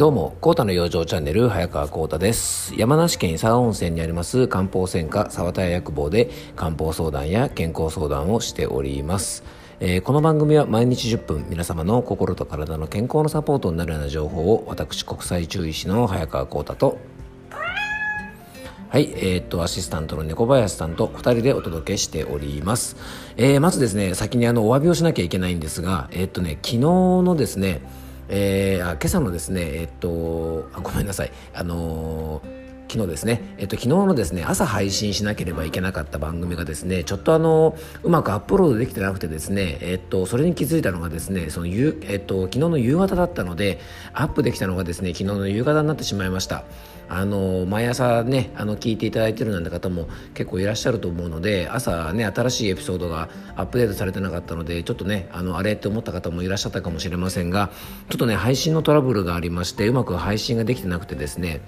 どうも、コータの養生チャンネル、早川コータです。山梨県伊佐温泉にあります漢方専科沢田屋薬房で漢方相談や健康相談をしております。えー、この番組は毎日10分皆様の心と体の健康のサポートになるような情報を私国際中医師の早川コータとはい、えー、っと、アシスタントの猫林さんと2人でお届けしております。えー、まずですね、先にあの、お詫びをしなきゃいけないんですが、えー、っとね、昨日のですね、えー、あ今朝のですね、えっと、あごめんなさい、あのー昨日ですね、えっと、昨日のですね、朝配信しなければいけなかった番組がですね、ちょっとあの、うまくアップロードできてなくてですね、えっと、それに気づいたのがですね、その、えっと、昨日の夕方だったので、アップできたのがですね、昨日の夕方になってしまいました。あの毎朝ねあの聞いていただいてるなんて方も結構いらっしゃると思うので朝ね新しいエピソードがアップデートされてなかったのでちょっとねあのあれって思った方もいらっしゃったかもしれませんがちょっとね配信のトラブルがありましてうまく配信ができてなくてですね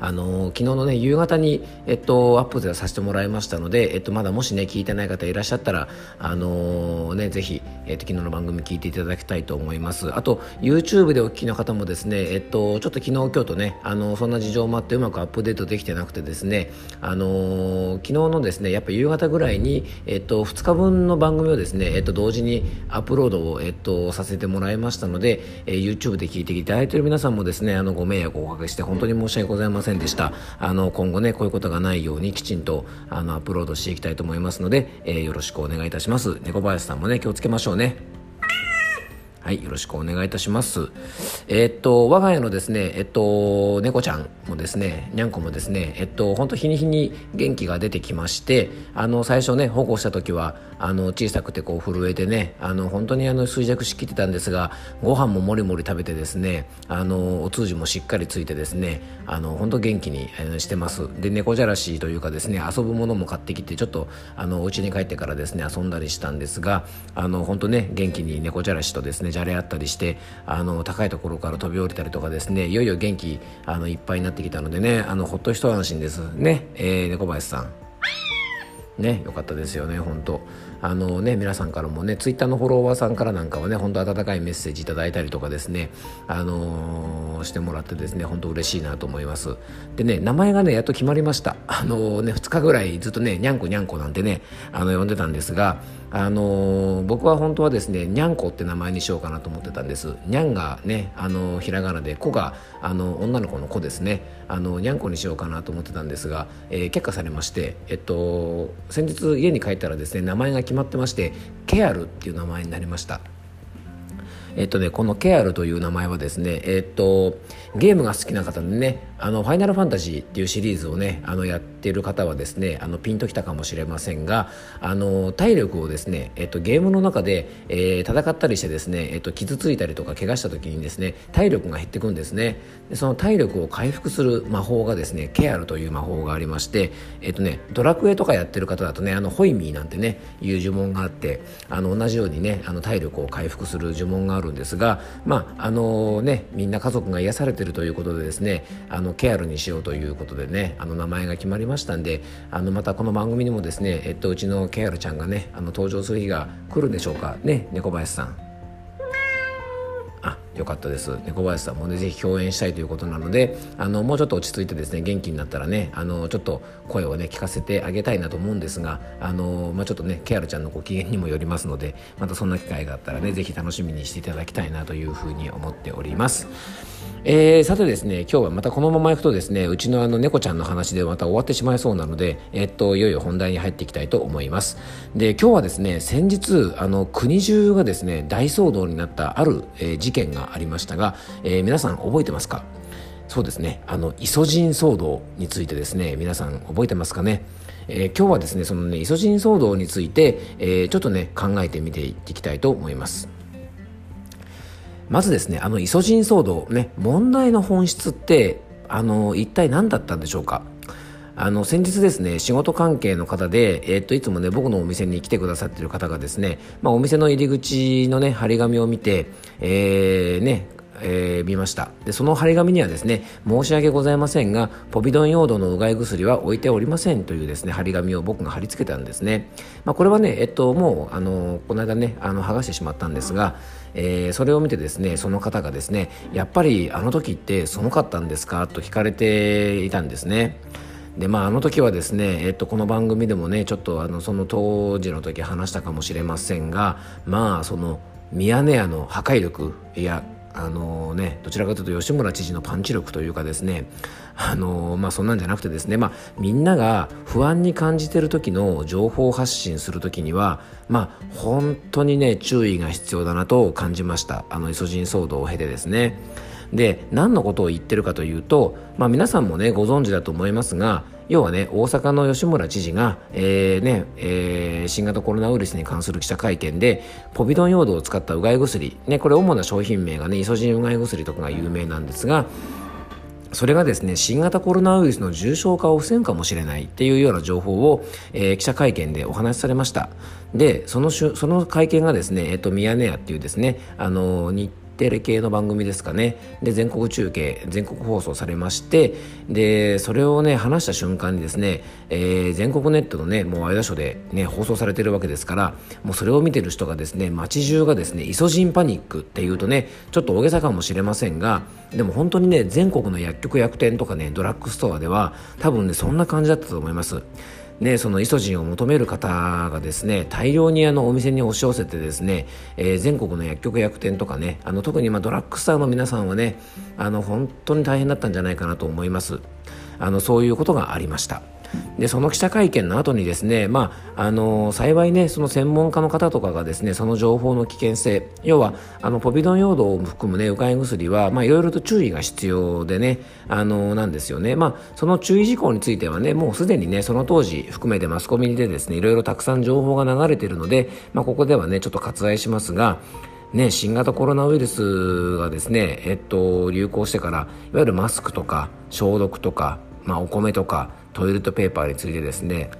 あの昨日のね夕方に、えっと、アップでさせてもらいましたので、えっと、まだもしね聞いてない方いらっしゃったらあのねぜひ、えっと、昨日の番組聞いていただきたいと思います。あと YouTube でお聞きの方もですねえっとちょっと昨日今日とねあのそんな事情もあってうまくアップデートできてなくてですねあの昨日のですねやっぱ夕方ぐらいにえっと2日分の番組をですねえっと同時にアップロードをえっとさせてもらいましたので、え YouTube で聞いていただいている皆さんもですねあのご迷惑をおかけして本当に申し訳ございませんでした。あの今後ねこういうことがないようにきちんとあのアップロードしていきたいと思いますので、えー、よろしくお願いいたします。猫林さんもね気をつけましょうね。はい、よろしくお願いいたします。えー、っと、我が家のですね、えっと、猫ちゃんもですね、にゃんこもですね、えっと、本当日に日に元気が出てきまして、あの、最初ね、保護した時は、あの、小さくてこう震えてね、あの、本当にあの、衰弱しきってたんですが、ご飯ももりもり食べてですね、あの、お通じもしっかりついてですね、あの、本当元気にしてます。で、猫じゃらしというかですね、遊ぶものも買ってきて、ちょっと、あの、お家に帰ってからですね、遊んだりしたんですが、あの、本当ね、元気に猫じゃらしとですね、じゃれ合ったりしてあの高いところから飛び降りたりとかですねいよいよ元気あのいっぱいになってきたのでねあのほっと一安心です。ね、えー、猫林さん。ねよかったですよね本当あのね皆さんからもねツイッターのフォロワーさんからなんかはね本当温かいメッセージいただいたりとかですねあのー、してもらってですね本当嬉しいなと思います。でね名前がねやっと決まりました。あのー、ね2日ぐらいずっとねにゃんこにゃんこなんてねあの呼んでたんですがあのー、僕は本当はですねにゃんこって名前にしようかなと思ってたんです。にゃんがねあのひらがなで子があの女の子の子ですね。あのにゃんこにしようかなと思ってたんですが、えー、却下されましてえっと先日家に帰ったらですね名前が決まってましてケアルっていう名前になりました。えっとね、このケアルという名前はですね、えっと、ゲームが好きな方でね、あの、ファイナルファンタジーっていうシリーズをね、あの、やってる方はですね、あの、ピンときたかもしれませんが、あの、体力をですね、えっと、ゲームの中で、えー、戦ったりしてですね、えっと、傷ついたりとか怪我した時にですね、体力が減ってくんですね。でその体力を回復する魔法がですね、ケアルという魔法がありまして、えっとね、ドラクエとかやってる方だとね、あの、ホイミーなんてね、いう呪文があって、あの、同じようにね、あの、体力を回復する呪文があるんですが、まああのね、みんな家族が癒されてるということでですねあのケアルにしようということでねあの名前が決まりましたんであのまたこの番組にもですね、えっと、うちのケアルちゃんがねあの登場する日が来るんでしょうかね猫林さん。あよかったです猫林さんもねぜひ共演したいということなのであのもうちょっと落ち着いてですね元気になったらねあのちょっと声をね聞かせてあげたいなと思うんですがあの、まあ、ちょっとねケアルちゃんのご機嫌にもよりますのでまたそんな機会があったらねぜひ楽しみにしていただきたいなというふうに思っております。えー、さてですね今日はまたこのままいくとですねうちのあの猫ちゃんの話でまた終わってしまいそうなので、え、っといよいよ本題に入っていきたいと思います。で今日はですね先日あの国中がですね大騒動になったある、えー、事件がありましたが、えー、皆さん覚えてますか？そうですねあのイソジン騒動についてですね皆さん覚えてますかね？えー、今日はですねそのねイソジン騒動について、えー、ちょっとね考えてみていきたいと思います。まずですねあのイソジン騒動ね問題の本質ってあの一体何だったんでしょうか？あの先日ですね仕事関係の方で、えー、っといつもね僕のお店に来てくださってる方がですね、まあ、お店の入り口のね張り紙を見て、えー、ねえー、見ました。でその張り紙にはですね申し訳ございませんがポビドン用土のうがい薬は置いておりませんというですね張り紙を僕が貼り付けたんですね、まあ、これはねえっともうあのこの間ねあの剥がしてしまったんですが、えー、それを見てですねその方がですねやっぱりあの時ってすごかったんですか？と聞かれていたんですね。でまああの時はですね、えっと、この番組でもねちょっとあのその当時の時話したかもしれませんがまあそのミヤネ屋の破壊力いやあのね、どちらかというと吉村知事のパンチ力というかですね、あのまあ、そんなんじゃなくてですね、まあ、みんなが不安に感じている時の情報発信する時には、まあ、本当にね注意が必要だなと感じましたあのイソジン騒動を経てですね。で何のことを言ってるかというと、まあ、皆さんもねご存知だと思いますが要はね大阪の吉村知事が、えーねえー、新型コロナウイルスに関する記者会見でポビドン用土を使ったうがい薬、ね、これ主な商品名がねイソジンうがい薬とかが有名なんですがそれがですね新型コロナウイルスの重症化を防ぐかもしれないっていうような情報を、えー、記者会見でお話しされました。でそのその会見がですね、えっと、ミヤネ屋っていうですねあの日テレ系の番組ですかね。で全国中継全国放送されましてでそれをね話した瞬間にですね、えー、全国ネットのねもうワイドショーでね放送されてるわけですからもうそれを見てる人がですね街中がですねイソジンパニックっていうとねちょっと大げさかもしれませんがでも本当にね全国の薬局薬店とかねドラッグストアでは多分ねそんな感じだったと思います。ね、そのイソジンを求める方がですね大量にあのお店に押し寄せてですね、えー、全国の薬局薬店とかねあの特にまドラッグスターの皆さんはねあの本当に大変だったんじゃないかなと思います。あのそういうことがありました。でその記者会見の後にですね、まあ、あの幸いねその専門家の方とかがですねその情報の危険性要はあのポビドン用土を含むねうがい薬は、いろいろと注意が必要でねあのなんですよね、まあ、その注意事項についてはねもうすでにねその当時含めてマスコミでですねいろいろたくさん情報が流れているので、まあ、ここではねちょっと割愛しますがね、新型コロナウイルスがですね、えっと、流行してからいわゆるマスクとか消毒とか、まあ、お米とかトイレットペーパーについてですね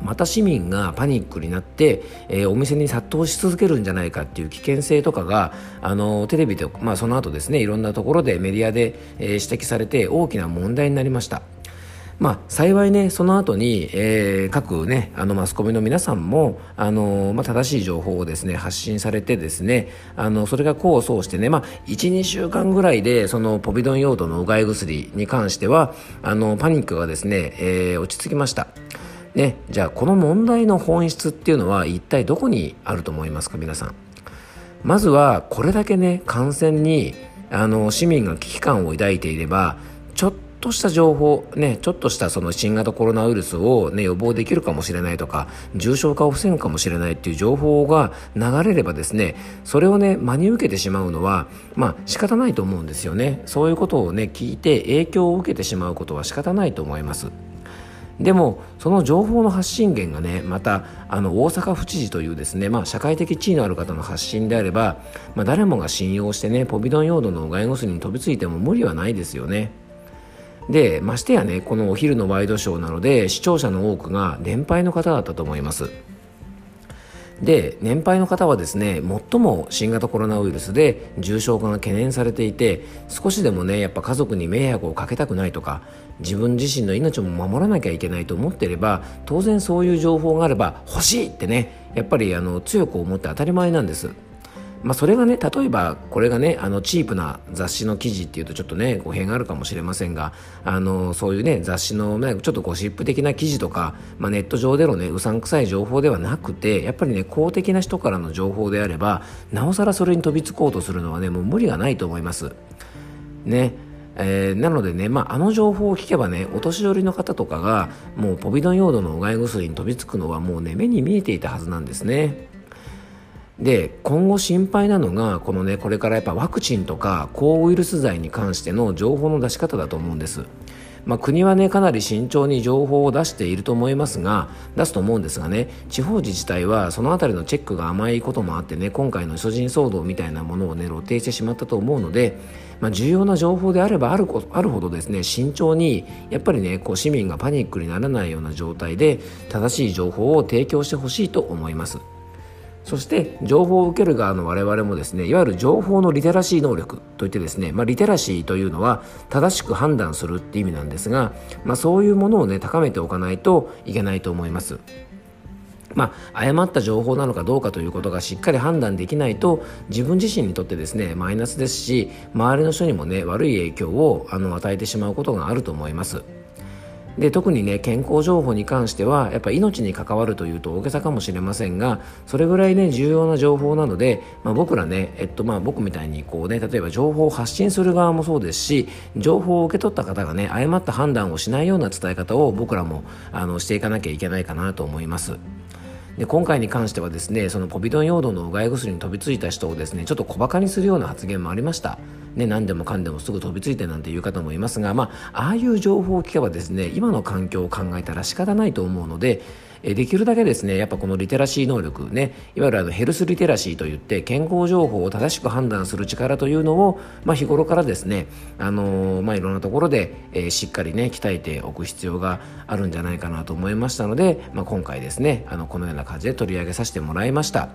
また市民がパニックになって、えー、お店に殺到し続けるんじゃないかっていう危険性とかがあのテレビで、まあ、その後ですねいろんなところでメディアで、えー、指摘されて大きな問題になりました。まあ、幸いね、その後に、えー、各ね、あのマスコミの皆さんも、あのまあ、正しい情報をですね、発信されてですね、あの、それが功を奏してね、まあ、1、2週間ぐらいで、そのポビドン用土のうがい薬に関しては、あの、パニックがですね、えー、落ち着きました。ね、じゃあこの問題の本質っていうのは一体どこにあると思いますか皆さんまずはこれだけね感染にあの市民が危機感を抱いていればとした情報、ね、ちょっとしたその新型コロナウイルスを、ね、予防できるかもしれないとか、重症化を防ぐかもしれないっていう情報が流れればですね、それをね、真に受けてしまうのは、まあ仕方ないと思うんですよね。そういうことをね、聞いて影響を受けてしまうことは仕方ないと思います。でもその情報の発信源がねまたあの大阪府知事というですね、まあ、社会的地位のある方の発信であれば、まあ、誰もが信用してねポビドン用土の外護に飛びついても無理はないですよね。でましてやねこのお昼のワイドショーなので視聴者の多くが年配の方だったと思います。で年配の方はですね最も新型コロナウイルスで重症化が懸念されていて少しでもねやっぱ家族に迷惑をかけたくないとか自分自身の命も守らなきゃいけないと思っていれば当然そういう情報があれば欲しいってねやっぱりあの強く思って当たり前なんです。まあ、それがね例えばこれがねあのチープな雑誌の記事っていうとちょっとね語弊があるかもしれませんがあのそういうね雑誌の、ね、ちょっとゴシップ的な記事とか、まあ、ネット上でのねうさんくさい情報ではなくてやっぱりね公的な人からの情報であればなおさらそれに飛びつこうとするのはねもう無理がないと思います。ねえー、なのでね、まあ、あの情報を聞けばねお年寄りの方とかがもうポビドン用土のうがい薬に飛びつくのはもうね目に見えていたはずなんですね。で今後心配なのがこのねこれからやっぱワクチンとか抗ウイルス剤に関しての情報の出し方だと思うんです。まあ、国はねかなり慎重に情報を出していると思いますが出すと思うんですがね地方自治体はその辺りのチェックが甘いこともあってね今回のイソジン騒動みたいなものをね露呈してしまったと思うので、まあ、重要な情報であればあるあるほどですね慎重にやっぱりねこう市民がパニックにならないような状態で正しい情報を提供してほしいと思います。そして情報を受ける側の我々もですねいわゆる情報のリテラシー能力といってですね、まあ、リテラシーというのは正しく判断するって意味なんですが、まあ、そういうものをね高めておかないといけないと思います。まあ、誤った情報なのかどうかということがしっかり判断できないと自分自身にとってですねマイナスですし周りの人にもね悪い影響をあの与えてしまうことがあると思います。で特にね健康情報に関してはやっぱ命に関わるというと大げさかもしれませんがそれぐらいね重要な情報なので、まあ、僕らね、えっとまあ、僕みたいにこうね例えば情報を発信する側もそうですし情報を受け取った方がね誤った判断をしないような伝え方を僕らもあのしていかなきゃいけないかなと思います。で今回に関してはですねそのポビドン用土のうがい薬に飛びついた人をですねちょっと小バカにするような発言もありました。ね、何でもかんでもすぐ飛びついてなんていう方もいますが、まあ、ああいう情報を聞けばですね今の環境を考えたら仕方ないと思うのでえできるだけですねやっぱこのリテラシー能力ねいわゆるあのヘルスリテラシーといって健康情報を正しく判断する力というのを、まあ、日頃からですね、あのー、まあ、いろんなところで、えー、しっかりね鍛えておく必要があるんじゃないかなと思いましたので、まあ、今回ですねあのこのような感じで取り上げさせてもらいました。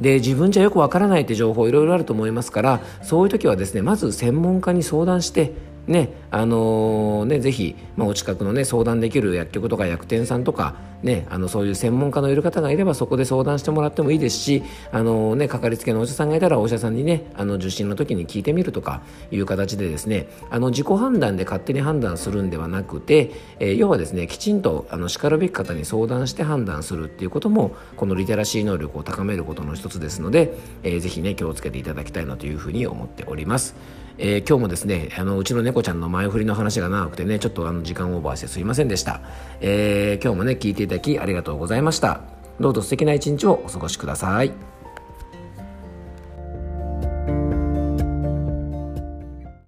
で自分じゃよくわからないって情報いろいろあると思いますからそういう時はですねまず専門家に相談してねあのー、ねぜひ、まあ、お近くのね相談できる薬局とか薬店さんとかねあのそういう専門家のいる方がいればそこで相談してもらってもいいですしあの、ねかかりつけのお医者さんがいたらお医者さんにねあの受診の時に聞いてみるとかいう形でですねあの自己判断で勝手に判断するんではなくて、えー、要はですねきちんとあのしかるべき方に相談して判断するっていうこともこのリテラシー能力を高めることの一つですので、えー、ぜひね気をつけていただきたいなというふうに思っております。えー、今日もですねあのうちの猫ちゃんの前振りの話が長くてねちょっとあの時間オーバーしてすいませんでした、えー、今日もね聞いていただきありがとうございました。どうぞ素敵な一日をお過ごしください。